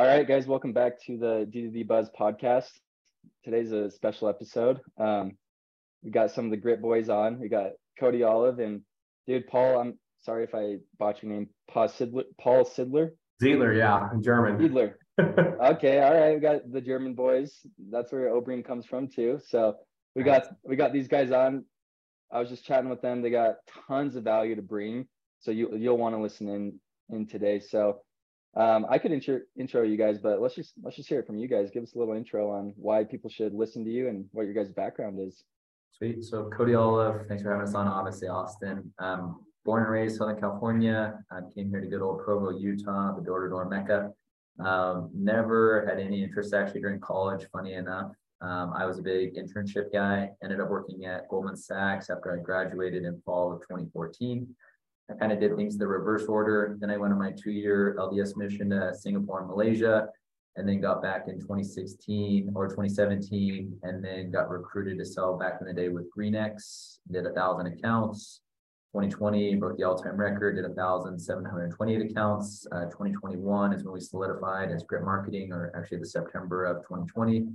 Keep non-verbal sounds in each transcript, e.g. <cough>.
All right, guys, welcome back to the D2D Buzz podcast. Today's a special episode. Um, we got some of the grit boys on. We got Cody Olive and dude Paul. I'm sorry if I botch your name. Paul Sidler. Paul Sidler. Ziedler, yeah, in German. Ziedler. <laughs> okay, all right. We got the German boys. That's where Obreen comes from too. So we got we got these guys on. I was just chatting with them. They got tons of value to bring. So you you'll want to listen in in today. So um, I could intro intro you guys, but let's just let's just hear it from you guys. Give us a little intro on why people should listen to you and what your guys' background is. Sweet. So Cody Olive, thanks for having us on. Obviously, Austin. Um, born and raised Southern California. I came here to good old Provo, Utah, the door-to-door mecca. Um, never had any interest actually during college. Funny enough, um, I was a big internship guy. Ended up working at Goldman Sachs after I graduated in fall of 2014. I kind of did things the reverse order. Then I went on my two-year LDS mission to Singapore and Malaysia, and then got back in 2016 or 2017, and then got recruited to sell back in the day with GreenX. Did a thousand accounts. 2020 broke the all-time record, did 1,728 accounts. Uh, 2021 is when we solidified as Grit Marketing, or actually the September of 2020.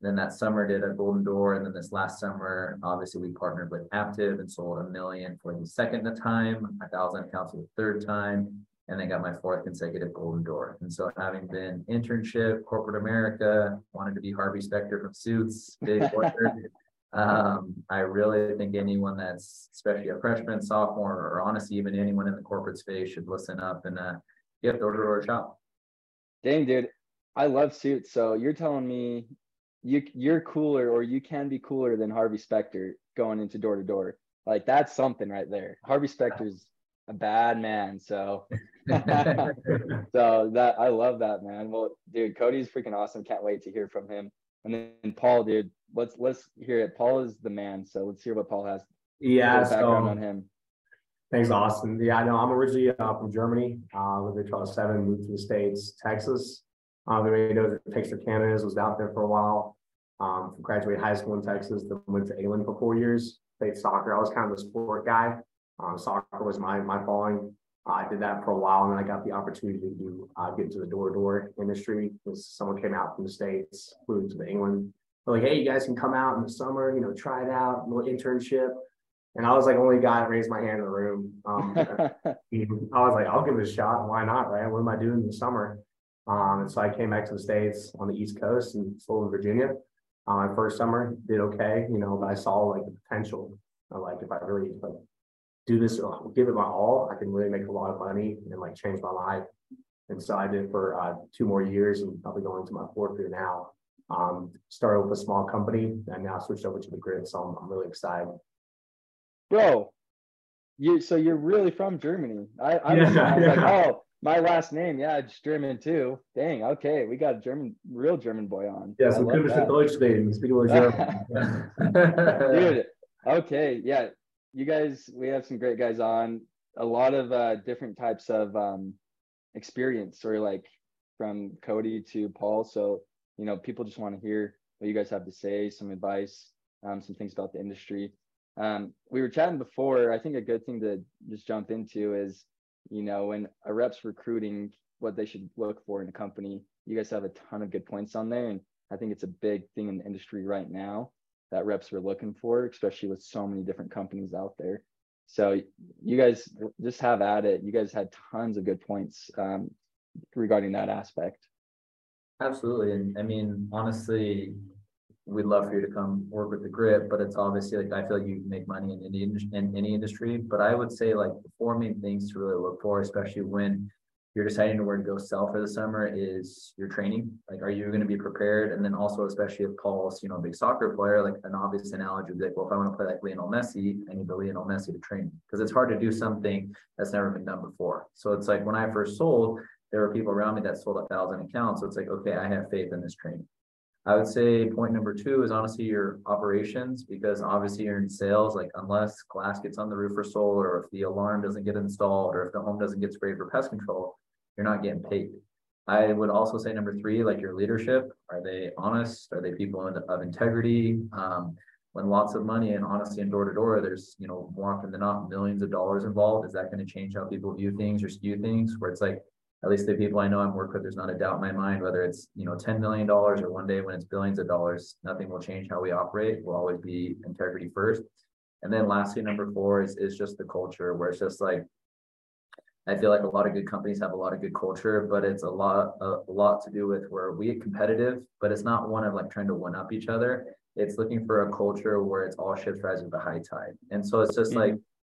Then that summer did a golden door. And then this last summer, obviously we partnered with Aptive and sold a million for the second time, a thousand accounts for the third time, and then got my fourth consecutive golden door. And so having been internship, corporate America, wanted to be Harvey Specter from Suits, big <laughs> um, I really think anyone that's especially a freshman, sophomore, or honestly even anyone in the corporate space should listen up and uh, get door to door shop. Dang, dude, I love suits. So you're telling me you you're cooler or you can be cooler than Harvey Specter going into door to door. Like that's something right there. Harvey Specter's a bad man. So <laughs> so that I love that man. Well, dude, Cody's freaking awesome. Can't wait to hear from him. And then Paul, dude, let's let's hear it. Paul is the man. So let's hear what Paul has. Yeah, background so, on him. Thanks, Austin. Yeah, no, I'm originally uh, from Germany. Uh, lived there till I was seven, moved to the States, Texas. Um, everybody knows that Texas Canadas was out there for a while. Um, graduated high school in Texas, then went to England for four years, played soccer. I was kind of a sport guy. Um, soccer was my my calling. Uh, I did that for a while, and then I got the opportunity to do uh, get into the door to door industry because someone came out from the states, flew to England. They're like, hey, you guys can come out in the summer, you know, try it out, little internship. And I was like, only guy that raised my hand in the room. Um, <laughs> I was like, I'll give it a shot. Why not? Right? What am I doing in the summer? Um, and so I came back to the States on the East Coast and sold in Virginia. Uh, my first summer did okay, you know, but I saw like the potential. of, like if I really like do this, uh, give it my all, I can really make a lot of money and like change my life. And so I did for uh, two more years and probably going to my fourth year now. Um, started with a small company and now switched over to the grit. So I'm, I'm really excited. Bro, you so you're really from Germany. I, I, yeah, was, I was yeah. like, oh, my last name, yeah, it's German too. Dang, okay, we got a German, real German boy on. Yeah, so good to Deutsch speaking, speaking German. <laughs> Dude, okay, yeah, you guys, we have some great guys on. A lot of uh, different types of um, experience, or like from Cody to Paul. So you know, people just want to hear what you guys have to say, some advice, um, some things about the industry. Um, we were chatting before. I think a good thing to just jump into is you know, when a rep's recruiting what they should look for in a company, you guys have a ton of good points on there. And I think it's a big thing in the industry right now that reps are looking for, especially with so many different companies out there. So you guys just have at it. You guys had tons of good points um, regarding that aspect. Absolutely. And I mean, honestly, we'd love for you to come work with the grit, but it's obviously like I feel like you make money in any in any industry. But I would say like the four main things to really look for, especially when you're deciding where to go sell for the summer, is your training. Like, are you going to be prepared? And then also, especially if Paul's, you know, a big soccer player, like an obvious analogy would be like, well, if I want to play like Lionel Messi, I need the Lionel Messi to train because it's hard to do something that's never been done before. So it's like when I first sold, there were people around me that sold a thousand accounts. So it's like, okay, I have faith in this training. I would say point number two is honestly your operations because obviously you're in sales. Like unless glass gets on the roof or solar, or if the alarm doesn't get installed, or if the home doesn't get sprayed for pest control, you're not getting paid. I would also say number three, like your leadership. Are they honest? Are they people of integrity? Um, when lots of money and honesty and door to door, there's you know more often than not millions of dollars involved. Is that going to change how people view things or skew things? Where it's like at least the people I know I'm work with, there's not a doubt in my mind, whether it's, you know, $10 million or one day when it's billions of dollars, nothing will change how we operate. We'll always be integrity first. And then lastly, number four is, is just the culture where it's just like, I feel like a lot of good companies have a lot of good culture, but it's a lot, a, a lot to do with where we get competitive, but it's not one of like trying to one up each other. It's looking for a culture where it's all ships rise with the high tide. And so it's just mm-hmm. like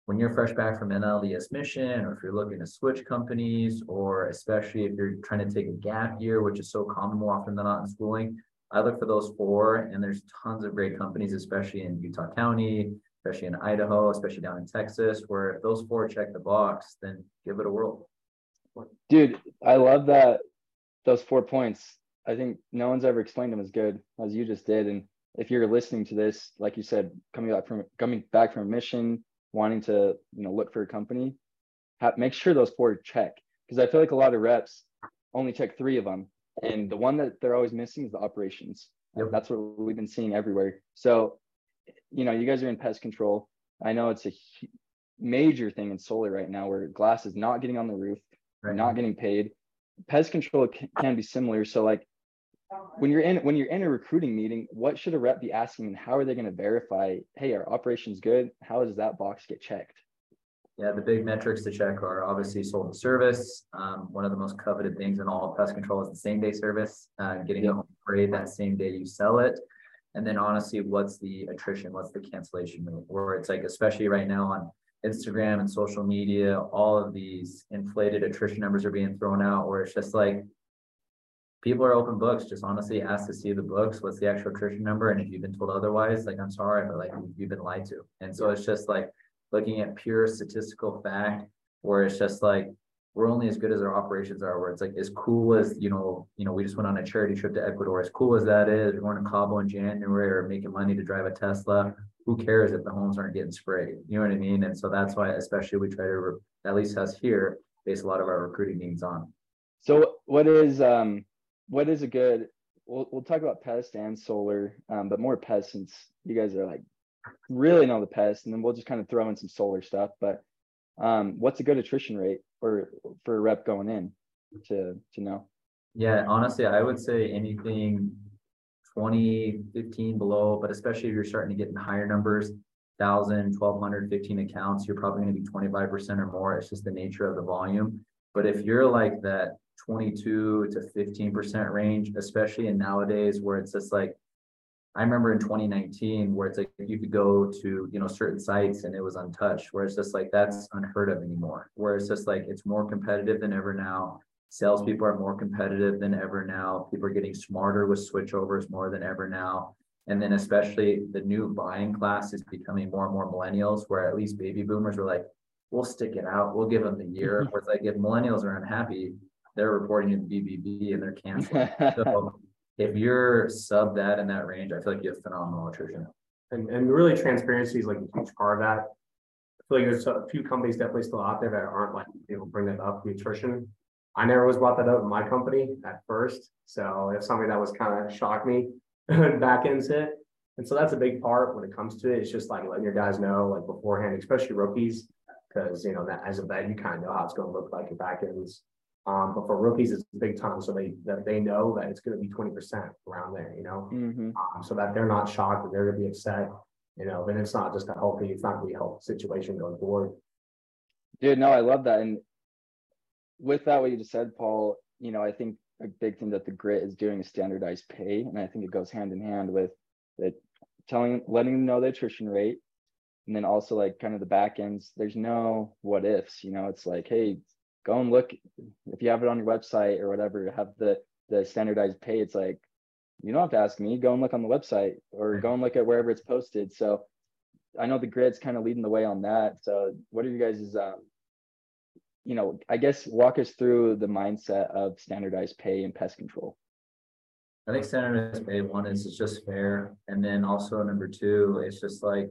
when you're fresh back from NLDS mission, or if you're looking to switch companies, or especially if you're trying to take a gap year, which is so common more often than not in schooling, I look for those four, and there's tons of great companies, especially in Utah County, especially in Idaho, especially down in Texas, where if those four check the box, then give it a whirl. Dude, I love that those four points. I think no one's ever explained them as good as you just did. And if you're listening to this, like you said, coming back from coming back from a mission, wanting to you know look for a company have, make sure those four check because i feel like a lot of reps only check three of them and the one that they're always missing is the operations. Yep. that's what we've been seeing everywhere. So you know you guys are in pest control. I know it's a major thing in solar right now where glass is not getting on the roof right. not getting paid. Pest control can be similar. So like when you're in when you're in a recruiting meeting what should a rep be asking and how are they going to verify hey our operations good? How does that box get checked? Yeah the big metrics to check are obviously sold and service. Um, one of the most coveted things in all of pest control is the same day service uh, getting yep. home parade that same day you sell it. And then honestly what's the attrition? What's the cancellation rate? Where it's like especially right now on instagram and social media all of these inflated attrition numbers are being thrown out where it's just like people are open books. Just honestly ask to see the books. What's the actual attrition number? And if you've been told otherwise, like I'm sorry, but like you've been lied to. And so it's just like looking at pure statistical fact, where it's just like we're only as good as our operations are. Where it's like as cool as you know, you know, we just went on a charity trip to Ecuador. As cool as that is, we're going to Cabo in January or making money to drive a Tesla. Who cares if the homes aren't getting sprayed? You know what I mean? And so that's why, especially, we try to at least us here base a lot of our recruiting needs on. So what is um what is a good we'll, we'll talk about pest and solar um, but more pest since you guys are like really know the pest and then we'll just kind of throw in some solar stuff but um, what's a good attrition rate for for a rep going in to to know? Yeah honestly i would say anything 20 15 below but especially if you're starting to get in higher numbers 1000 1200 15 accounts you're probably going to be 25% or more. It's just the nature of the volume. But if you're like that 22 to 15% range, especially in nowadays where it's just like, I remember in 2019 where it's like you could go to, you know, certain sites and it was untouched, where it's just like that's unheard of anymore. Where it's just like it's more competitive than ever now. Salespeople are more competitive than ever now. People are getting smarter with switchovers more than ever now. And then especially the new buying class is becoming more and more millennials, where at least baby boomers were like, we'll stick it out. We'll give them the year. Mm-hmm. Where it's like if millennials are unhappy, they're reporting in BBB and they're canceling. so <laughs> if you're sub that in that range, I feel like you have phenomenal attrition. And, and really transparency is like a huge part of that. I feel like there's a few companies definitely still out there that aren't like able to bring that up, the attrition. I never was brought that up in my company at first. So it's something that was kind of shocked me <laughs> back into it. And so that's a big part when it comes to it. It's just like letting your guys know like beforehand, especially rookies, because you know that as a vet, you kind of know how it's going to look like your back ends um, but for rookies, it's big time. So they that they know that it's going to be 20% around there, you know, mm-hmm. um, so that they're not shocked that they're going to be upset, you know, then it's not just a healthy, it's not going to be a healthy situation going forward. Dude, no, I love that. And with that, what you just said, Paul, you know, I think a big thing that the grit is doing is standardized pay. And I think it goes hand in hand with it telling, letting them know the attrition rate. And then also like kind of the back ends, there's no what ifs, you know, it's like, hey, go and look if you have it on your website or whatever have the the standardized pay it's like you don't have to ask me go and look on the website or go and look at wherever it's posted. So i know the grit's kind of leading the way on that. So what are you guys um, you know i guess walk us through the mindset of standardized pay and pest control. I think standardized pay one is it's just fair. And then also number two it's just like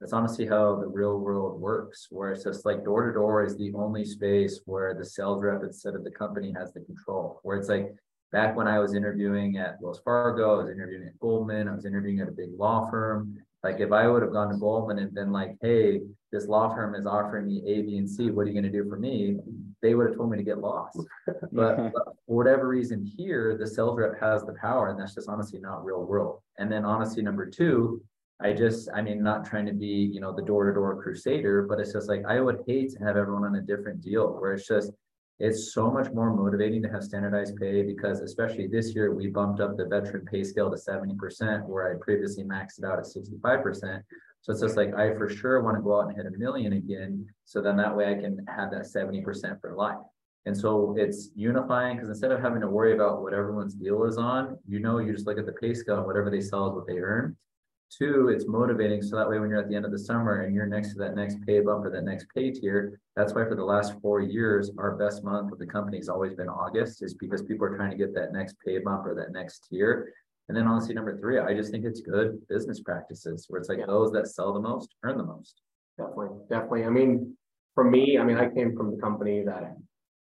that's honestly how the real world works, where it's just like door to door is the only space where the sales rep instead of the company has the control. Where it's like back when I was interviewing at Wells Fargo, I was interviewing at Goldman, I was interviewing at a big law firm. Like if I would have gone to Goldman and been like, hey, this law firm is offering me A, B, and C, what are you going to do for me? they would have told me to get lost. <laughs> But, but for whatever reason here, the sales rep has the power, and that's just honestly not real world. And then honestly, number two, I just, I mean, not trying to be, you know, the door-to-door crusader, but it's just like I would hate to have everyone on a different deal where it's just it's so much more motivating to have standardized pay because especially this year we bumped up the veteran pay scale to 70% where I previously maxed it out at 65%. So it's just like I for sure want to go out and hit a million again. So then that way I can have that 70% for life. And so it's unifying because instead of having to worry about what everyone's deal is on, you know, you just look at the pay scale and whatever they sell is what they earn. Two, it's motivating. So that way, when you're at the end of the summer and you're next to that next pay bump or that next pay tier, that's why for the last four years, our best month with the company has always been August, is because people are trying to get that next pay bump or that next tier. And then honestly, number three, I just think it's good business practices where it's like Yeah. those that sell the most earn the most. Definitely, definitely. I mean, for me, I mean, I came from the company that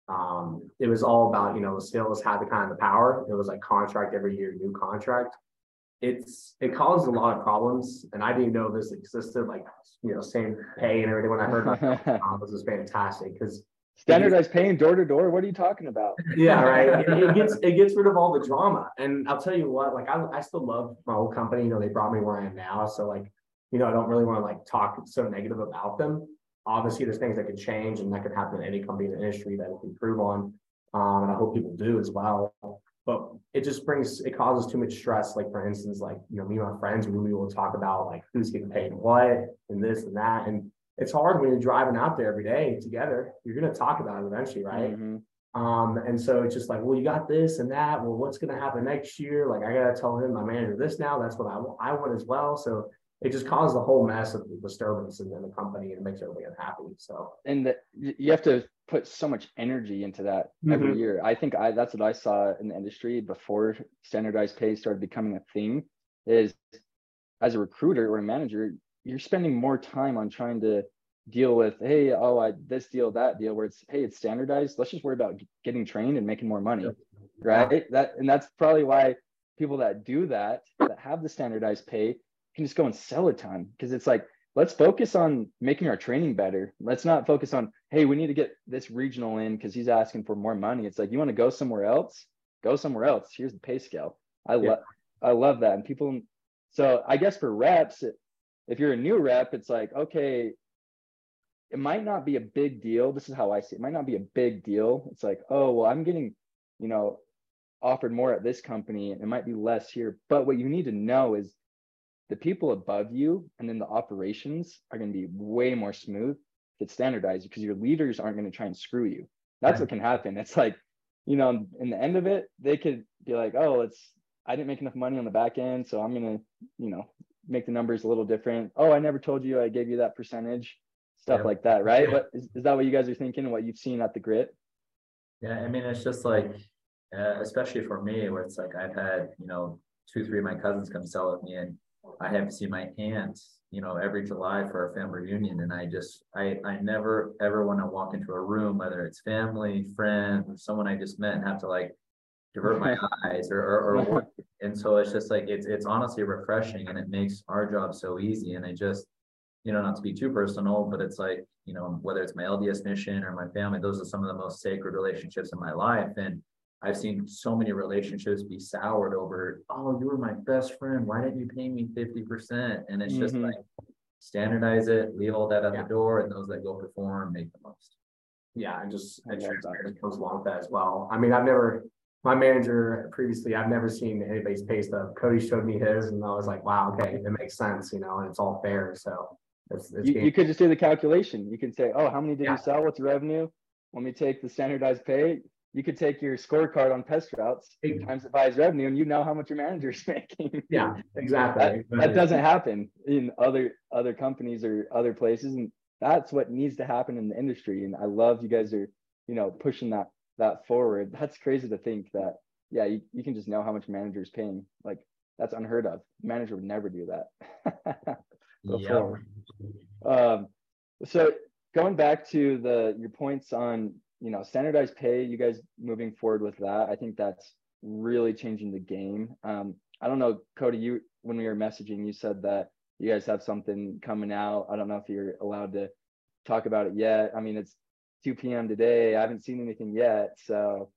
um, it was all about, you know, the sales had the kind of the power. It was like contract every year, new contract. It's, it caused a lot of problems and I didn't know this existed, like, you know, same pay and everything. When I heard about it, <laughs> um, this was fantastic because Standardized paying door to door. What are you talking about? yeah, right. It, it gets it gets rid of all the drama. And I'll tell you what, like I, I still love my old company. You know, they brought me where I am now. So like, you know, I don't really want to like talk so negative about them. Obviously, there's things that could change and that could happen in any company in the industry that we can improve on. Um, and I hope people do as well. It just brings it causes too much stress. Like for instance, like you know, me and my friends, we will talk about like who's getting paid what and this and that. And it's hard when you're driving out there every day together. You're gonna talk about it eventually, right? Mhm. Um, and so it's just like, well, you got this and that. Well, what's going to happen next year? Like, I got to tell him, my manager, this now. That's what I want. I want as well. So it just causes a whole mess of disturbance in the company and it makes everybody unhappy. So and the, you have to put so much energy into that every Mhm. year. I think I that's what I saw in the industry before standardized pay started becoming a thing. Is as a recruiter or a manager, you're spending more time on trying to deal with, hey, oh, I this deal, that deal, where it's hey, it's standardized. Let's just worry about getting trained and making more money, right? That and that's probably why people that do that that have the standardized pay can just go and sell a ton because it's like let's focus on making our training better. Let's not focus on, hey, we need to get this regional in because he's asking for more money. It's like you want to go somewhere else, go somewhere else. Here's the pay scale. I Yeah. love I love that. And people so I guess for reps, if you're a new rep, it's like, okay, it might not be a big deal. This is how I see it. It might not be a big deal. It's like, oh, well, I'm getting, you know, offered more at this company and it might be less here. But what you need to know is the people above you and then the operations are going to be way more smooth if it's standardized because your leaders aren't going to try and screw you. That's what can happen. It's like, you know, in the end of it, they could be like, oh, it's I didn't make enough money on the back end, so I'm gonna, you know, make the numbers a little different. Oh, I never told you I gave you that percentage, stuff Yeah. like that, right? But is, is that what you guys are thinking what you've seen at the grit? Yeah, I mean, it's just like, uh, especially for me, where it's like I've had, you know, two, three of my cousins come sell with me, and I have to see my aunt, you know, every July for our family reunion, and I just, I, I never ever want to walk into a room, whether it's family, friend, or someone I just met, and have to like divert my <laughs> eyes or, or, or what- and so it's just like it's it's honestly refreshing, and it makes our job so easy, and I just you know, not to be too personal, but it's like, you know, whether it's my LDS mission or my family, those are some of the most sacred relationships in my life. And I've seen so many relationships be soured over, oh, you were my best friend. Why didn't you pay me 50%? And it's just Mhm. like standardize it, leave all that at Yeah. the door, and those that go perform make the most. yeah, and just I and love that. transparency comes along with that as well. I mean, I've never, my manager previously, I've never seen anybody's pay stub. Cody showed me his and I was like, wow, okay, it makes sense, you know, and it's all fair. So it's, it's You, you could just do the calculation. You can say, oh, how many did Yeah. you sell? What's the revenue? Let me take the standardized pay. You could take your scorecard on PestRoutes Big- times it by his revenue, and you know how much your manager is <laughs> making. yeah, exactly. that. Doesn't happen in other other companies or other places and that's what needs to happen in the industry and i love you guys are you know pushing that that forward. That's crazy to think that yeah you, you can just know how much manager is paying. Like that's unheard of. Manager would never do that. <laughs> Before. um so going back to the your points on you know standardized pay you guys moving forward with that i think that's really changing the game um i don't know cody you when we were messaging you said that you guys have something coming out i don't know if you're allowed to talk about it yet i mean it's 2 p.m. today. I haven't seen anything yet. So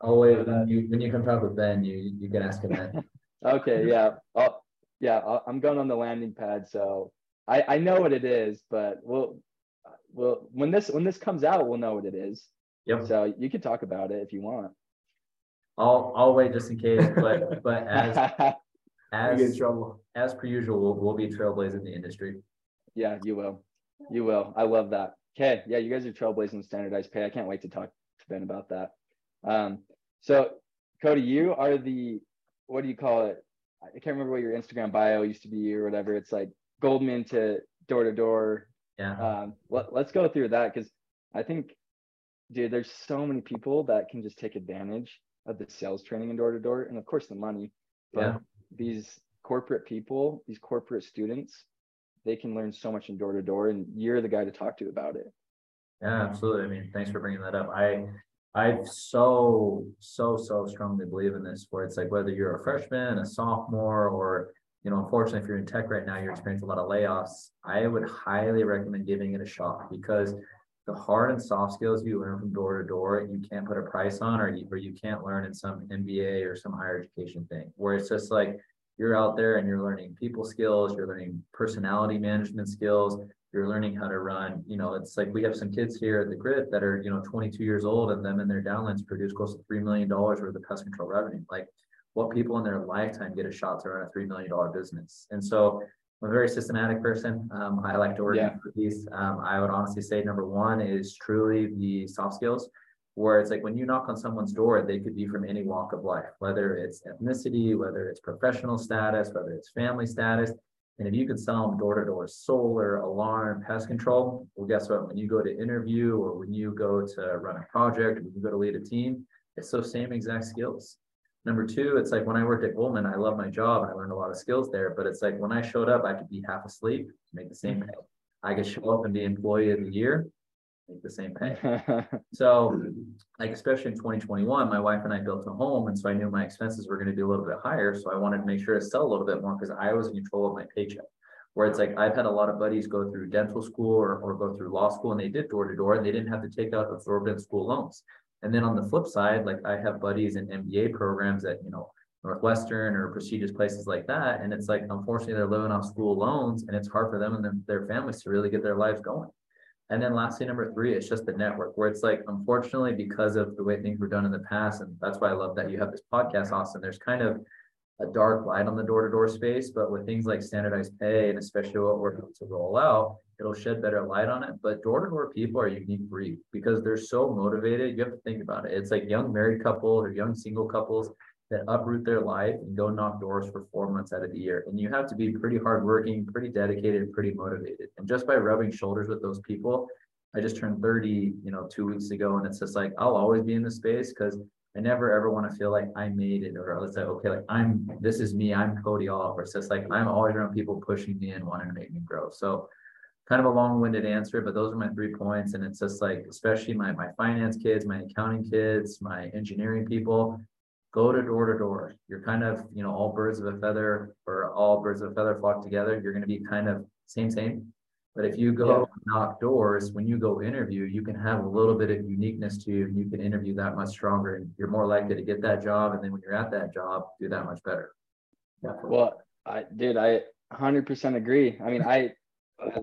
Always when you when you come talk with Ben, you you can ask him that. <laughs> okay, yeah, oh, yeah, I'll- I'm going on the landing pad, so I I know what it is, but we'll we'll when this when this comes out, we'll know what it is. Yep. So you can talk about it if you want. I'll I'll wait just in case, but but as <laughs> You get in as trouble. as per usual, we'll, we'll be trailblazing the industry. yeah, you will, you will. I love that. Okay, yeah, you guys are trailblazing standardized pay. I can't wait to talk to Ben about that. Um, so Cody, you are the what do you call it? I can't remember what your Instagram bio used to be or whatever. It's like Goldman to door to door. Yeah. Um, let, let's go through that because I think, dude, there's so many people that can just take advantage of the sales training and door to door, and of course the money. But Yeah. these corporate people, these corporate students, they can learn so much in door to door, and you're the guy to talk to about it. Yeah, absolutely. I mean, thanks for bringing that up. I, I so, so, so strongly believe in this, where it's like whether you're a freshman, a sophomore, or, you know, unfortunately, if you're in tech right now, you're experiencing a lot of layoffs. I would highly recommend giving it a shot because the hard and soft skills you learn from door to door, you can't put a price on, or you, or you can't learn in some MBA or some higher education thing, where it's just like you're out there and you're learning people skills, you're learning personality management skills, you're learning how to run, you know, it's like we have some kids here at the grit that are, you know, 22 years old and them and their downlines produce close to $3 million worth of pest control revenue. Like what people in their lifetime get a shot to run a $3 million business. And so I'm a very systematic person. Um, I like to organize these. Um, I would honestly say number one is truly the soft skills where it's like when you knock on someone's door, they could be from any walk of life, whether it's ethnicity, whether it's professional status, whether it's family status. And if you can sell them door to door solar, alarm, pest control, well, guess what? When you go to interview or when you go to run a project, when you go to lead a team, it's those same exact skills. Number two, it's like when I worked at Goldman, I love my job I learned a lot of skills there. But it's like when I showed up, I could be half asleep, make the same mm-hmm. pay. I could show up and be employee of the year, make the same pay. <laughs> So, like especially in 2021, my wife and I built a home, and so I knew my expenses were going to be a little bit higher. So I wanted to make sure to sell a little bit more because I was in control of my paycheck. Where it's like I've had a lot of buddies go through dental school or, or go through law school, and they did door to door, and they didn't have to take out absorbent school loans. And then on the flip side, like I have buddies in MBA programs at you know Northwestern or prestigious places like that, and it's like unfortunately they're living off school loans, and it's hard for them and their, their families to really get their lives going. And then lastly, number three, it's just the network where it's like, unfortunately, because of the way things were done in the past, and that's why I love that you have this podcast, Austin, there's kind of a dark light on the door-to-door space, but with things like standardized pay and especially what we're about to roll out, it'll shed better light on it. But door-to-door people are a unique breed because they're so motivated. You have to think about it. It's like young married couples or young single couples that uproot their life and go knock doors for four months out of the year. And you have to be pretty hardworking, pretty dedicated, pretty motivated. And just by rubbing shoulders with those people, I just turned 30, you know, two weeks ago. And it's just like, I'll always be in this space because I never ever want to feel like I made it or let's say, okay, like I'm, this is me, I'm Cody Oliver. It's just like, I'm always around people pushing me and wanting to make me grow. So kind of a long-winded answer, but those are my three points. And it's just like, especially my, my finance kids, my accounting kids, my engineering people, go to door to door. You're kind of, you know, all birds of a feather or all birds of a feather flock together. You're going to be kind of same, same. But if you go Yeah. knock doors, when you go interview, you can have a little bit of uniqueness to you and you can interview that much stronger and you're more likely to get that job. And then when you're at that job, do that much better. Definitely. Well, I did. I 100% agree. I mean, I, a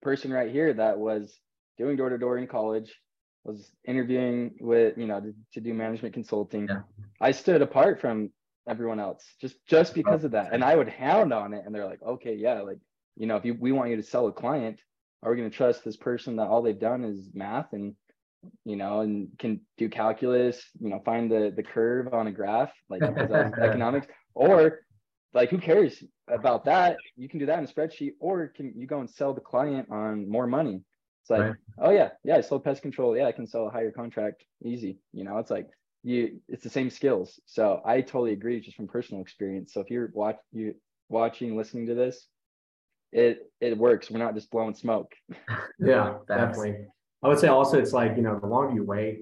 person right here that was doing door to door in college, was interviewing with, you know, to, to do management consulting. Yeah. I stood apart from everyone else just just because of that. And I would hound on it. And they're like, okay, yeah, like, you know, if you, we want you to sell a client, are we going to trust this person that all they've done is math and, you know, and can do calculus, you know, find the the curve on a graph, like <laughs> economics, or like who cares about that? You can do that in a spreadsheet, or can you go and sell the client on more money? It's like, Right. oh yeah, yeah, I sold pest control. Yeah, I can sell a higher contract easy. You know, it's like you it's the same skills. So I totally agree just from personal experience. So if you're watch you watching, listening to this, it it works. We're not just blowing smoke. <laughs> Yeah, definitely. I would say also it's like, you know, the longer you wait,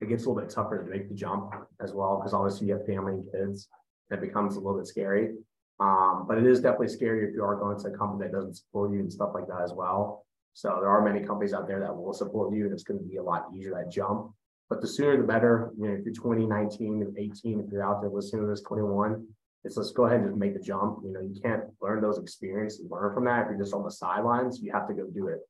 it gets a little bit tougher to make the jump as well, because obviously you have family and kids. It becomes a little bit scary. Um, but it is definitely scary if you are going to a company that doesn't support you and stuff like that as well. So there are many companies out there that will support you and it's going to be a lot easier that jump. But the sooner the better, you know, if you're 20, 19, 18, if you're out there listening to this 21, it's let's go ahead and just make the jump. You know, you can't learn those experiences, learn from that. If you're just on the sidelines, you have to go do it,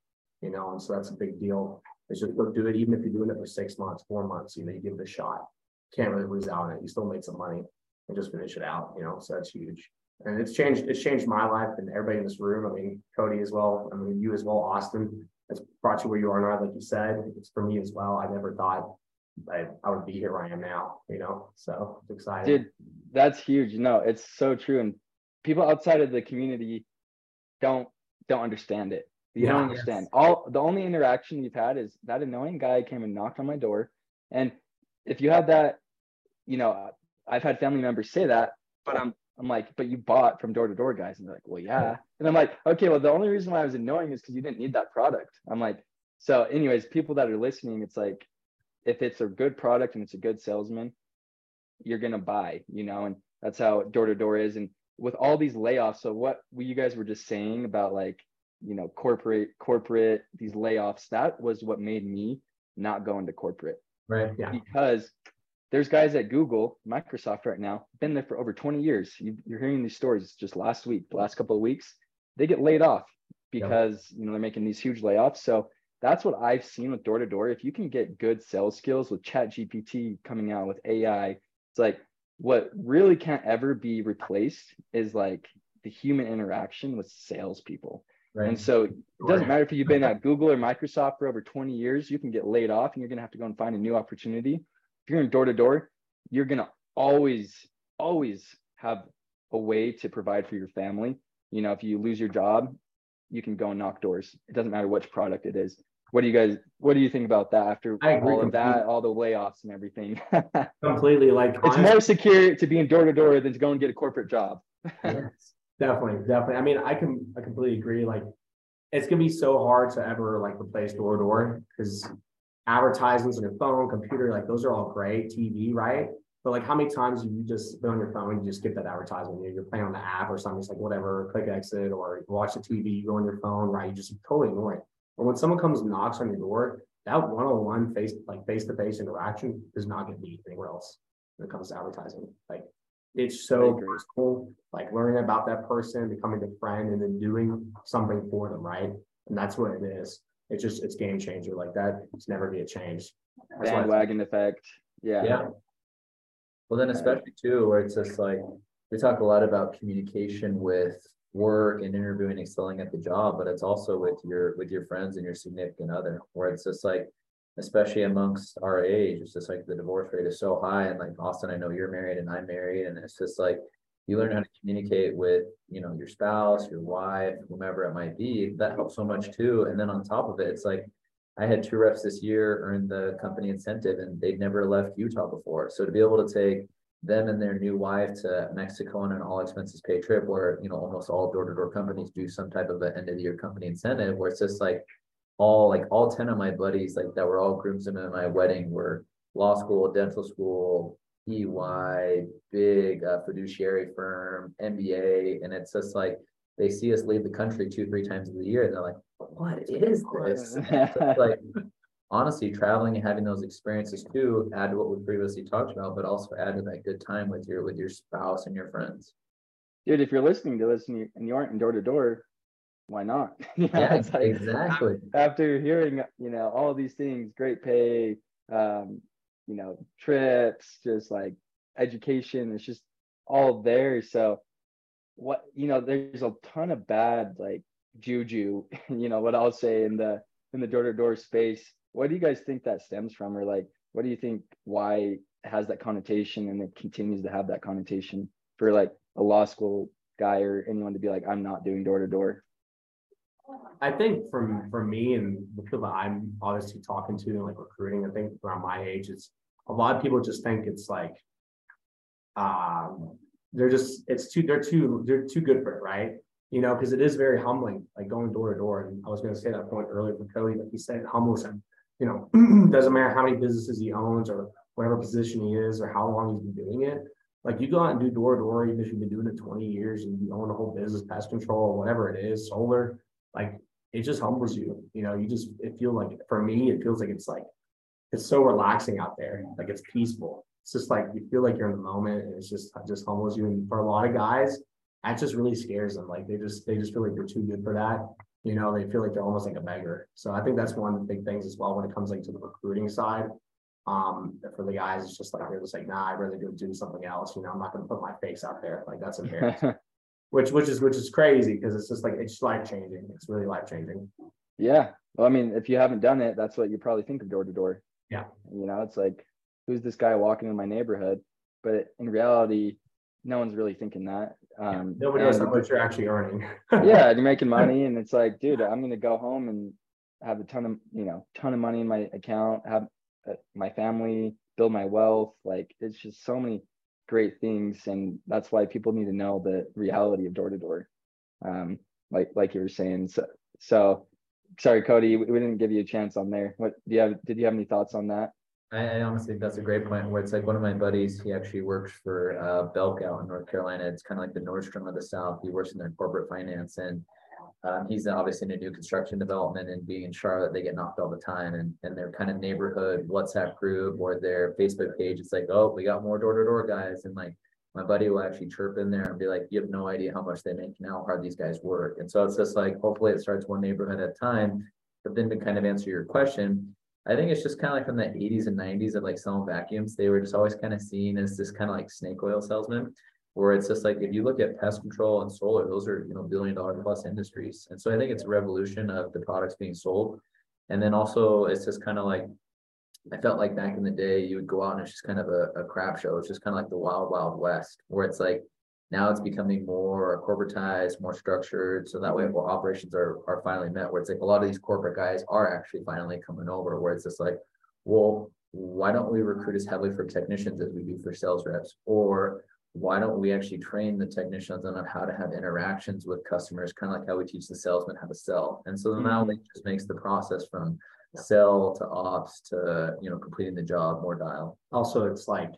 you know, and so that's a big deal. It's just go do it, even if you're doing it for six months, four months, you know, you give it a shot. Can't really lose out on it. You still make some money and just finish it out, you know, so that's huge. And it's changed, it's changed my life and everybody in this room. I mean, Cody as well. I mean, you as well, Austin. It's brought you where you are now, like you said. It's for me as well. I never thought I, I would be here where I am now, you know. So it's exciting. Dude, that's huge. No, it's so true. And people outside of the community don't don't understand it. You don't Yeah. understand. All the only interaction you've had is that annoying guy came and knocked on my door. And if you had that, you know, I've had family members say that, but I'm I'm like, but you bought from door to door guys. And they're like, well, yeah. And I'm like, okay, well, the only reason why I was annoying is because you didn't need that product. I'm like, so anyways, people that are listening, it's like if it's a good product and it's a good salesman, you're gonna buy, you know, and that's how door to door is. And with all these layoffs, so what you guys were just saying about like, you know, corporate, corporate, these layoffs, that was what made me not go into corporate Right. Yeah. because there's guys at Google, Microsoft right now, been there for over 20 years. You, you're hearing these stories just last week, the last couple of weeks, they get laid off because you know they're making these huge layoffs. So that's what I've seen with door to door. If you can get good sales skills with ChatGPT coming out with AI, it's like what really can't ever be replaced is like the human interaction with salespeople. Right. And so it doesn't matter if you've been <laughs> at Google or Microsoft for over 20 years, you can get laid off and you're going to have to go and find a new opportunity. If you're in door to door, you're going to always, always have a way to provide for your family. You know, if you lose your job, you can go and knock doors. It doesn't matter which product it is. What do you guys, what do you think about that after I agree all of that, all the layoffs and everything? <laughs> Completely like it's more secure to be in door to door than to go and get a corporate job. <laughs> Yes. Definitely, definitely. I mean, I can, I completely agree. Like, it's gonna be so hard to ever like replace door to door because advertisements on your phone, computer, like those are all great. TV, right? But like, how many times have you just been on your phone, you just get that advertisement, you know, you're playing on the app or something, it's like whatever, click exit or watch the TV, you go on your phone, right? You just totally ignore it. But when someone comes and knocks on your door, that one-on-one face, like face-to-face interaction is not gonna be anywhere else when it comes to advertising. Like, it's so personal, like learning about that person, becoming a friend, and then doing something for them, right? And that's what it is. It's just it's game changer like that. It's never be a change. That's Bandwagon effect. Yeah. Yeah. Well, then especially too, where it's just like, we talk a lot about communication with work and interviewing, excelling at the job, but it's also with your, with your friends and your significant other, where it's just like, especially amongst our age, it's just like the divorce rate is so high and like Austin, I know you're married and I'm married and it's just like, you learn how to communicate with, you know, your spouse, your wife, whomever it might be, that helps so much too. And then on top of it, it's like, I had two reps this year earn the company incentive and they'd never left Utah before. So to be able to take them and their new wife to Mexico on an all expenses paid trip where, you know, almost all door to door companies do some type of an end of the year company incentive where it's just like all like all 10 of my buddies like that were all groomsmen at my wedding were law school, dental school, EY, big uh, fiduciary firm, MBA, and it's just like they see us leave the country two, three times a year, and they're like, "What is this?" <laughs> Like <laughs> honestly, traveling and having those experiences too add to what we previously talked about, but also add to that good time with your with your spouse and your friends. Dude, if you're listening to this and you, and you aren't in door to door, why not? <laughs> You know, Yeah, like, exactly. After hearing, you know, all these things, great pay, um, you know, trips, just like education, it's just all there. So what, you know, there's a ton of bad like juju, <laughs> you know, what I'll say in the in the door to door space. What do you guys think that stems from? Or like what do you think why has that connotation and it continues to have that connotation for like a law school guy or anyone to be like, I'm not doing door to door. I think from from me and the people that I'm obviously talking to and like recruiting, I think around my age, it's a lot of people just think it's like um they're just it's too they're too they're too good for it, right? You know, because it is very humbling, like going door to door. And I was gonna say that point earlier with Cody, like he said, it humbles him. You know, <clears throat> doesn't matter how many businesses he owns or whatever position he is or how long he's been doing it. Like you go out and do door to door, even if you've been doing it 20 years and you own a whole business, pest control, or whatever it is, solar, like it just humbles you. You know, you just it feels like for me, it feels like it's like it's so relaxing out there. Like it's peaceful. It's just like you feel like you're in the moment and it's just it just humbles you. And for a lot of guys, that just really scares them. Like they just they just feel like they're too good for that. You know, they feel like they're almost like a beggar. So I think that's one of the big things as well when it comes like to the recruiting side. Um, for the guys, it's just like they're just like, nah, I'd rather go do something else. You know, I'm not gonna put my face out there. Like that's embarrassing. <laughs> which which is which is crazy because it's just like it's life changing. It's really life changing. Yeah. Well, I mean, if you haven't done it, that's what you probably think of door to door. Yeah. You know, it's like, who's this guy walking in my neighborhood? But in reality, no one's really thinking that. Um, yeah, nobody knows how much you're actually earning. <laughs> yeah, you're making money, and it's like, dude, I'm gonna go home and have a ton of, you know, ton of money in my account, have uh, my family, build my wealth. Like, it's just so many great things, and that's why people need to know the reality of door to door. Um, like like you were saying. So, so sorry, Cody, we, we didn't give you a chance on there. What do you have? Did you have any thoughts on that? I, I honestly think that's a great point where it's like one of my buddies, he actually works for uh, Belk out in North Carolina. It's kind of like the Nordstrom of the South. He works in their corporate finance and um, he's obviously in a new construction development and being in Charlotte, they get knocked all the time. And, and their kind of neighborhood WhatsApp group or their Facebook page, it's like, oh, we got more door to door guys. And like my buddy will actually chirp in there and be like, you have no idea how much they make and how hard these guys work. And so it's just like, hopefully it starts one neighborhood at a time. But then to kind of answer your question, I think it's just kind of like from the 80s and 90s of like selling vacuums. They were just always kind of seen as this kind of like snake oil salesman, where it's just like if you look at pest control and solar, those are you know billion dollar plus industries. And so I think it's a revolution of the products being sold. And then also it's just kind of like I felt like back in the day, you would go out and it's just kind of a, a crap show. It's just kind of like the wild, wild west, where it's like now it's becoming more corporatized, more structured. So that way, well, operations are are finally met. Where it's like a lot of these corporate guys are actually finally coming over. Where it's just like, well, why don't we recruit as heavily for technicians as we do for sales reps? Or why don't we actually train the technicians on how to have interactions with customers, kind of like how we teach the salesman how to sell. And so now mm-hmm. it just makes the process from sell to ops to you know completing the job more dial. Also, it's like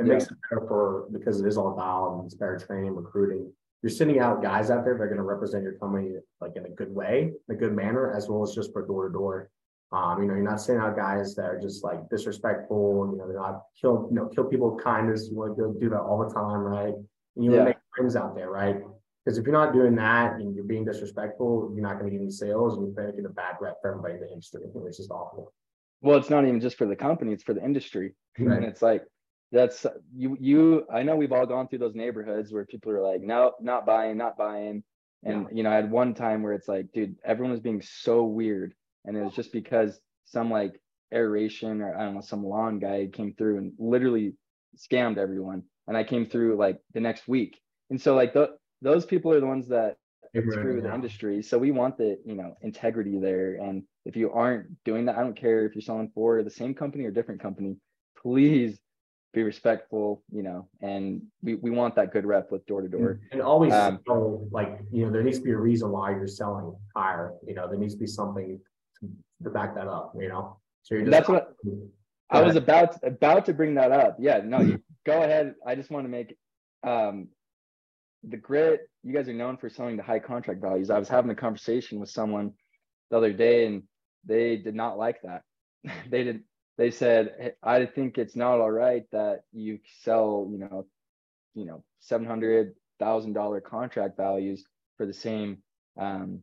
it yeah. makes it better for because it is all dial and it's better training, recruiting. You're sending out guys out there that are going to represent your company like in a good way, in a good manner, as well as just for door to door. Um, you know, you're not sending out guys that are just like disrespectful. You know, they're not kill, you know, kill people with kindness. You want to do that all the time, right? And you yeah. want to make friends out there, right? Because if you're not doing that and you're being disrespectful, you're not going to get any sales and you're going to get a bad rep for everybody in the industry, which is awful. Well, it's not even just for the company, it's for the industry. Right. And it's like, that's you, you, I know we've all gone through those neighborhoods where people are like, no, not buying, not buying. And, yeah. you know, I had one time where it's like, dude, everyone was being so weird. And it was just because some like aeration or I don't know, some lawn guy came through and literally scammed everyone. And I came through like the next week. And so like the, those people are the ones that screw the industry. So we want the, you know, integrity there. And if you aren't doing that, I don't care if you're selling for the same company or different company, please be respectful, you know, and we, we want that good rep with door to door. And always um, like, you know, there needs to be a reason why you're selling higher, you know, there needs to be something to, to back that up, you know. So you're just that's what I was about about to bring that up. Yeah, no, you, go ahead. I just want to make um the grit, you guys are known for selling the high contract values. I was having a conversation with someone the other day and they did not like that. <laughs> they did they said I think it's not all right that you sell, you know, you know, seven hundred thousand dollar contract values for the same um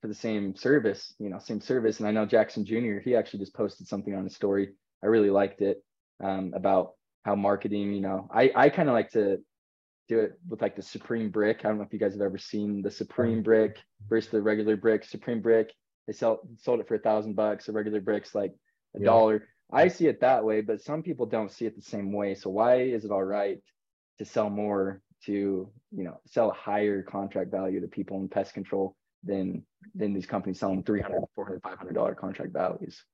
for the same service, you know, same service. And I know Jackson Jr. He actually just posted something on his story. I really liked it um, about how marketing. You know, I I kind of like to do it with like the Supreme brick. I don't know if you guys have ever seen the Supreme brick versus the regular brick. Supreme brick, they sell sold it for a thousand bucks. The regular bricks like a yeah. dollar. I see it that way, but some people don't see it the same way. So why is it all right to sell more to you know sell a higher contract value to people in pest control than than these companies selling 300 400 500 dollar contract values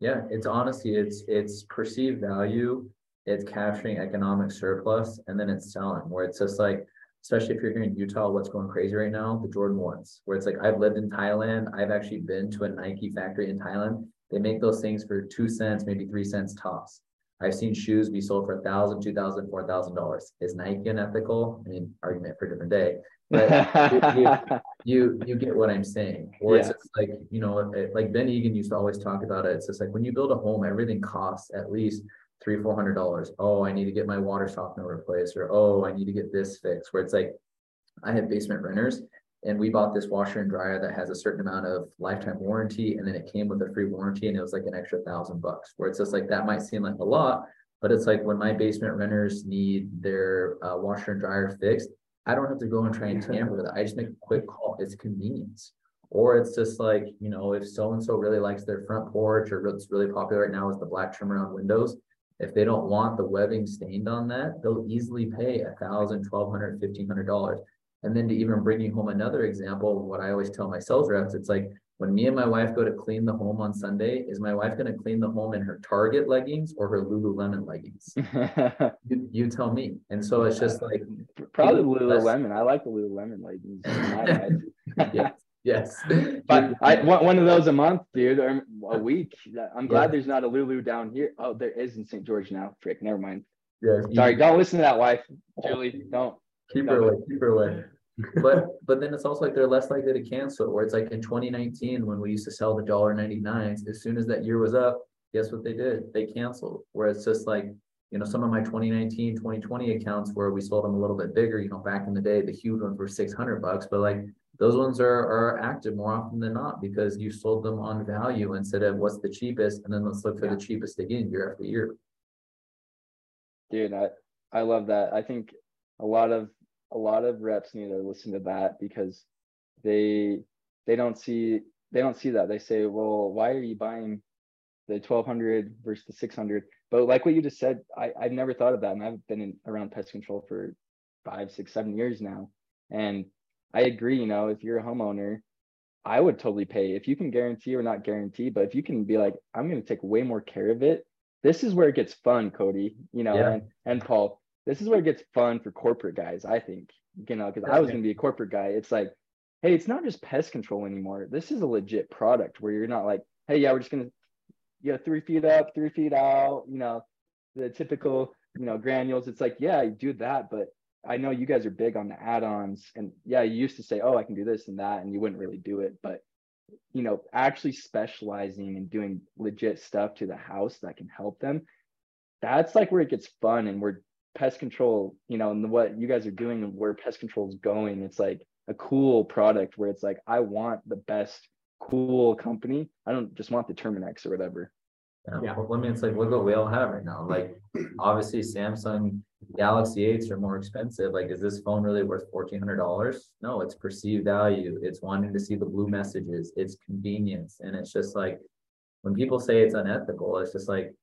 yeah it's honestly it's it's perceived value it's capturing economic surplus and then it's selling where it's just like especially if you're here in utah what's going crazy right now the jordan ones where it's like i've lived in thailand i've actually been to a nike factory in thailand they make those things for two cents maybe three cents tops I've seen shoes be sold for a thousand, two thousand, four thousand dollars. Is Nike unethical? I mean, argument for a different day. But <laughs> you, you, you get what I'm saying. Or it's just like, you know, it- like Ben Egan used to always talk about it. It's just like when you build a home, everything costs at least three, four hundred dollars. Oh, I need to get my water softener replaced, or oh, I need to get this fixed. Where it's like, I had basement renters and we bought this washer and dryer that has a certain amount of lifetime warranty, and then it came with a free warranty, and it was like an extra thousand bucks. Where it's just like that might seem like a lot, but it's like when my basement renters need their uh, washer and dryer fixed, I don't have to go and try and tamper with it. I just make a quick call. It's convenience. Or it's just like, you know, if so and so really likes their front porch, or what's really popular right now is the black trim around windows. If they don't want the webbing stained on that, they'll easily pay a thousand, twelve hundred, fifteen hundred dollars. And then to even bring you home another example, what I always tell my sales reps, it's like when me and my wife go to clean the home on Sunday, is my wife going to clean the home in her Target leggings or her Lululemon leggings? <laughs> You, you tell me. And so it's just like, Probably Lululemon. I like the Lululemon leggings. in my <laughs> head. yes, yes. <laughs> But I want one of those a month, dude, or a week. I'm glad there's not a Lulu down here. Oh, there is in St. George now. Frick, never mind. You- Sorry, don't listen to that wife, Julie. Don't. Keep her away, keep her away. But, but then it's also like they're less likely to cancel, where it's like in twenty nineteen, when we used to sell the dollar ninety-nines, as soon as that year was up, guess what they did? They canceled, where it's just like, you know, some of my 2019, 2020 accounts where we sold them a little bit bigger, you know, back in the day, the huge ones were six hundred bucks, but like those ones are, are active more often than not because you sold them on value instead of what's the cheapest, and then let's look for the cheapest again year after year. Dude, I, I love that. I think a lot of a lot of reps need to listen to that because they they don't see they don't see that. They say, well, why are you buying the 1200 versus the 600? But like what you just said, I, I've never thought of that. And I've been in, around pest control for five, six, seven years now. And I agree, you know, if you're a homeowner, I would totally pay if you can guarantee or not guarantee, but if you can be like, I'm going to take way more care of it. This is where it gets fun, Cody, you know, Yeah. and, and Paul. This is where it gets fun for corporate guys, I think, you know, because I was going to be a corporate guy. It's like, hey, it's not just pest control anymore. This is a legit product where you're not like, hey, yeah, we're just going to, you know, three feet up, three feet out, you know, the typical, you know, granules. It's like, yeah, you do that, but I know you guys are big on the add-ons and yeah, you used to say, oh, I can do this and that, and you wouldn't really do it. But you know, actually specializing and doing legit stuff to the house that can help them, that's like where it gets fun and where pest control, you know, and what you guys are doing and where pest control is going, it's like a cool product where it's like, I want the best cool company. I don't just want the Terminix or whatever. Yeah, Yeah. well, I mean, it's like, look what we all have right now, like, <clears throat> obviously Samsung Galaxy eights are more expensive, like, is this phone really worth fourteen hundred dollars? No, it's perceived value, it's wanting to see the blue messages, it's convenience, and it's just like. When people say it's unethical, it's just like,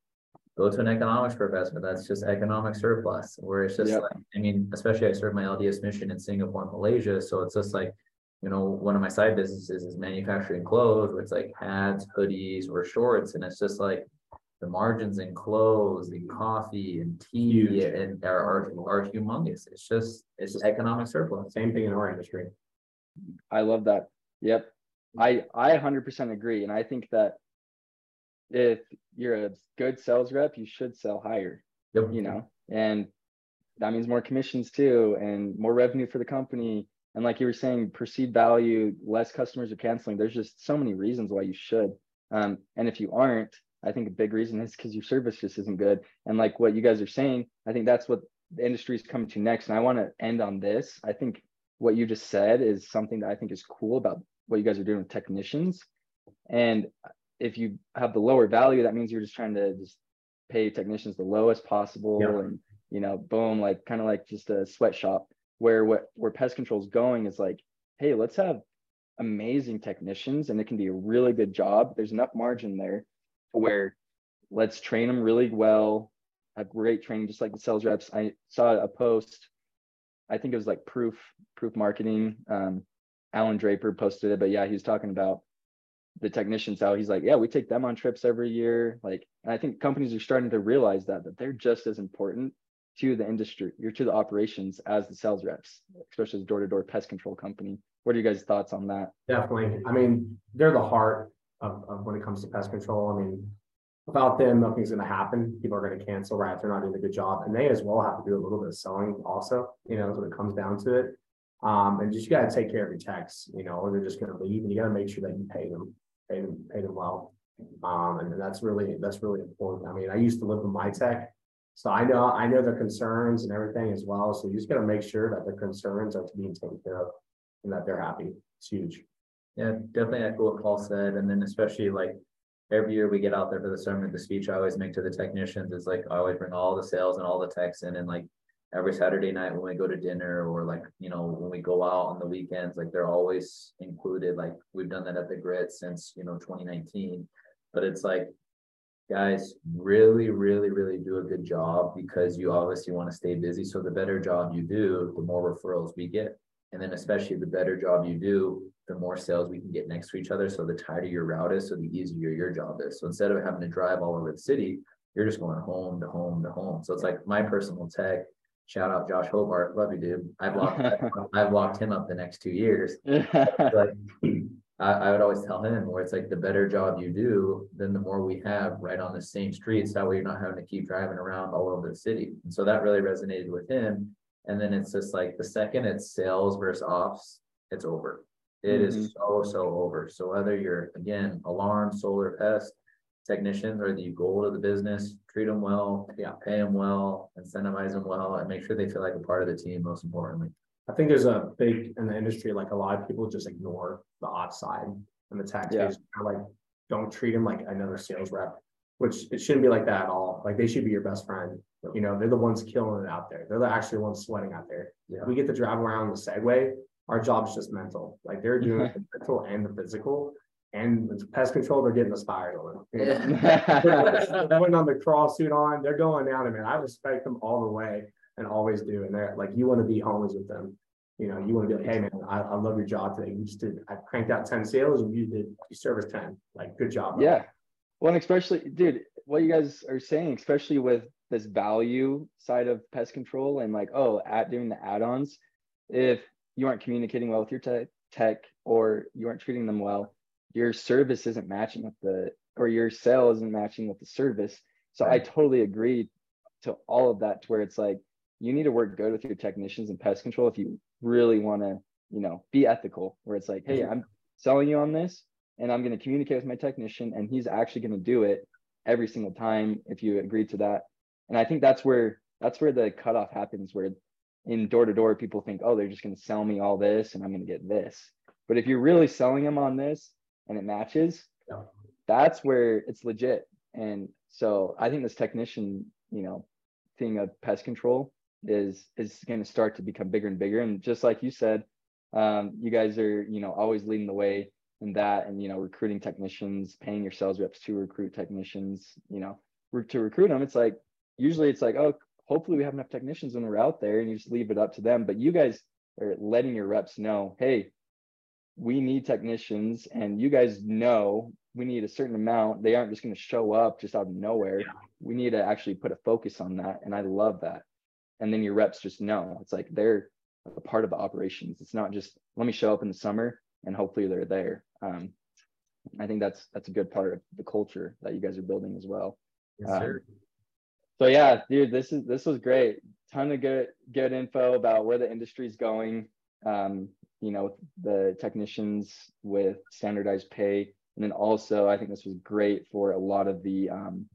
go to an economics professor, that's just economic surplus, where it's just Yep. like, I mean, especially I served my LDS mission in Singapore and Malaysia, so it's just like. You know, one of my side businesses is manufacturing clothes, where it's like hats, hoodies, or shorts, and it's just like the margins in clothes and coffee and tea Huge. and are, are, are humongous. It's just, it's just economic surplus. Same thing in our industry. I love that. Yep. I I 100% agree and I think that if you're a good sales rep, you should sell higher, Yep. you know. And that means more commissions too and more revenue for the company and like you were saying perceived value, less customers are canceling. There's just so many reasons why you should. Um and if you aren't, I think a big reason is cuz your service just isn't good. And like what you guys are saying, I think that's what the industry is coming to next and I want to end on this. I think what you just said is something that I think is cool about what you guys are doing with technicians. And if you have the lower value, that means you're just trying to just pay technicians the lowest possible Yeah. and you know, boom, like kind of like just a sweatshop where what where pest control is going is like, hey, let's have amazing technicians and it can be a really good job. There's enough margin there where let's train them really well, have great training, just like the sales reps. I saw a post I think it was like proof proof marketing. Um, Alan Draper posted it, but yeah, he was talking about the technicians out. he's like, yeah, we take them on trips every year. Like, and I think companies are starting to realize that that they're just as important to the industry, or to the operations as the sales reps, especially as door to door pest control company. What are you guys' thoughts on that? Definitely. I mean, they're the heart of, of when it comes to pest control. I mean, without them, nothing's gonna happen. People are gonna cancel, right? If they're not doing a good job. And they as well have to do a little bit of selling also, you know, when it comes down to it. Um, and just you gotta take care of your techs, you know, or they're just gonna leave and you gotta make sure that you pay them, pay them, them well. Um, and that's really, that's really important. I mean, I used to live in my tech. So I know, I know their concerns and everything as well. So you just gotta make sure that their concerns are being taken care of and that they're happy. It's huge. Yeah, definitely echo what Paul said, and then especially like every year we get out there for the sermon, the speech I always make to the technicians is like, I always bring all the sales and all the techs in and like every Saturday night when we go to dinner or like, you know, when we go out on the weekends, like they're always included. Like we've done that at the grit since, you know, 2019. But it's like, guys, really, really, really do a good job because you obviously want to stay busy. So the better job you do, the more referrals we get. And then especially the better job you do, the more sales we can get next to each other. So the tighter your route is, so the easier your job is. So instead of having to drive all over the city, you're just going home to home to home. So it's like my personal tech. Shout out Josh Hobart, love you, dude. I've locked <laughs> I've locked him up the next two years. <laughs> like I, I would always tell him where it's like the better job you do, then the more we have right on the same streets. That way you're not having to keep driving around all over the city. And so that really resonated with him. And then it's just like the second it's sales versus ops, it's over. It is Mhm. so, so over. So whether you're, again, alarm, solar pest, technicians or the goal of the business, treat them well, Yeah. pay them well, incentivize them well, and make sure they feel like a part of the team, most importantly. I think there's a big in the industry, like a lot of people just ignore the ops side and the tax Yeah. base, like, don't treat them like another sales rep. Which it shouldn't be like that at all. Like they should be your best friend. You know, they're the ones killing it out there. They're the actually ones sweating out there. Yeah. We get to drive around the Segway. Our job's just mental. Like they're doing <laughs> the mental and the physical. And with pest control, they're getting the on it. you <laughs> know? They're putting on the crawl suit on, they're going down and man, I respect them all the way and always do. And they're like, you want to be homies with them. You know, you want to be like, hey man, I, I love your job today. You just did, I cranked out ten sales and you did, you serviced ten. Like, good job. bro." Yeah. Well, and especially, dude, what you guys are saying, especially with this value side of pest control and like, oh, at doing the add-ons, if you aren't communicating well with your tech, tech or you aren't treating them well, your service isn't matching with the, or your sale isn't matching with the service. So I totally agree to all of that to where it's like, you need to work good with your technicians and pest control if you really want to, you know, be ethical, where it's like, hey, mm-hmm. I'm selling you on this and I'm going to communicate with my technician and he's actually going to do it every single time if you agree to that. And I think that's where that's where the cutoff happens where in door to door people think, oh, they're just going to sell me all this and I'm going to get this. But if you're really selling them on this and it matches, Yeah. that's where it's legit. And so I think this technician, you know, thing of pest control is is going to start to become bigger and bigger. And just like you said, um, you guys are, you know, always leading the way in that and you know recruiting technicians paying your sales reps to recruit technicians you know re- to recruit them it's like usually it's like oh hopefully we have enough technicians when we're out there and you just leave it up to them but you guys are letting your reps know hey we need technicians and you guys know we need a certain amount they aren't just going to show up just out of nowhere we need to actually put a focus on that and i love that and then your reps just know it's like they're a part of the operations it's not just let me show up in the summer and hopefully they're there. Um, I think that's that's a good part of the culture that you guys are building as well. Yes, Um, sir. So yeah, dude, this is this was great. Ton of good good info about where the industry is going. Um, you know, the technicians with standardized pay, and then also I think this was great for a lot of the um,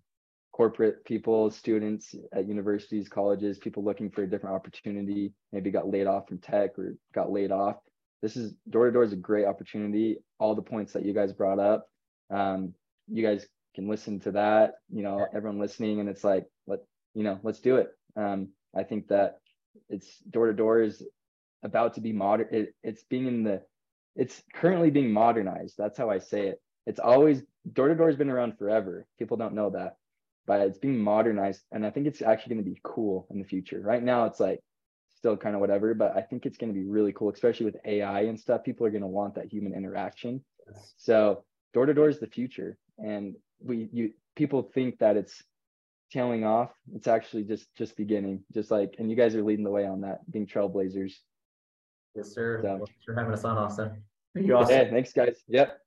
corporate people, students at universities, colleges, people looking for a different opportunity. Maybe got laid off from tech or got laid off this is door to door is a great opportunity. All the points that you guys brought up, um, you guys can listen to that. You know, everyone listening, and it's like, let you know, let's do it. Um, I think that it's door to door is about to be modern. It, it's being in the, it's currently being modernized. That's how I say it. It's always door to door has been around forever. People don't know that, but it's being modernized, and I think it's actually going to be cool in the future. Right now, it's like still kind of whatever, but I think it's going to be really cool, especially with AI and stuff. People are going to want that human interaction. So door to door is the future, and we you people think that it's tailing off. It's actually just just beginning. Just like, and you guys are leading the way on that, being trailblazers. Yes, sir. So- Thanks for having us on, Austin. Thank you, Austin. Yeah, thanks guys. Yep.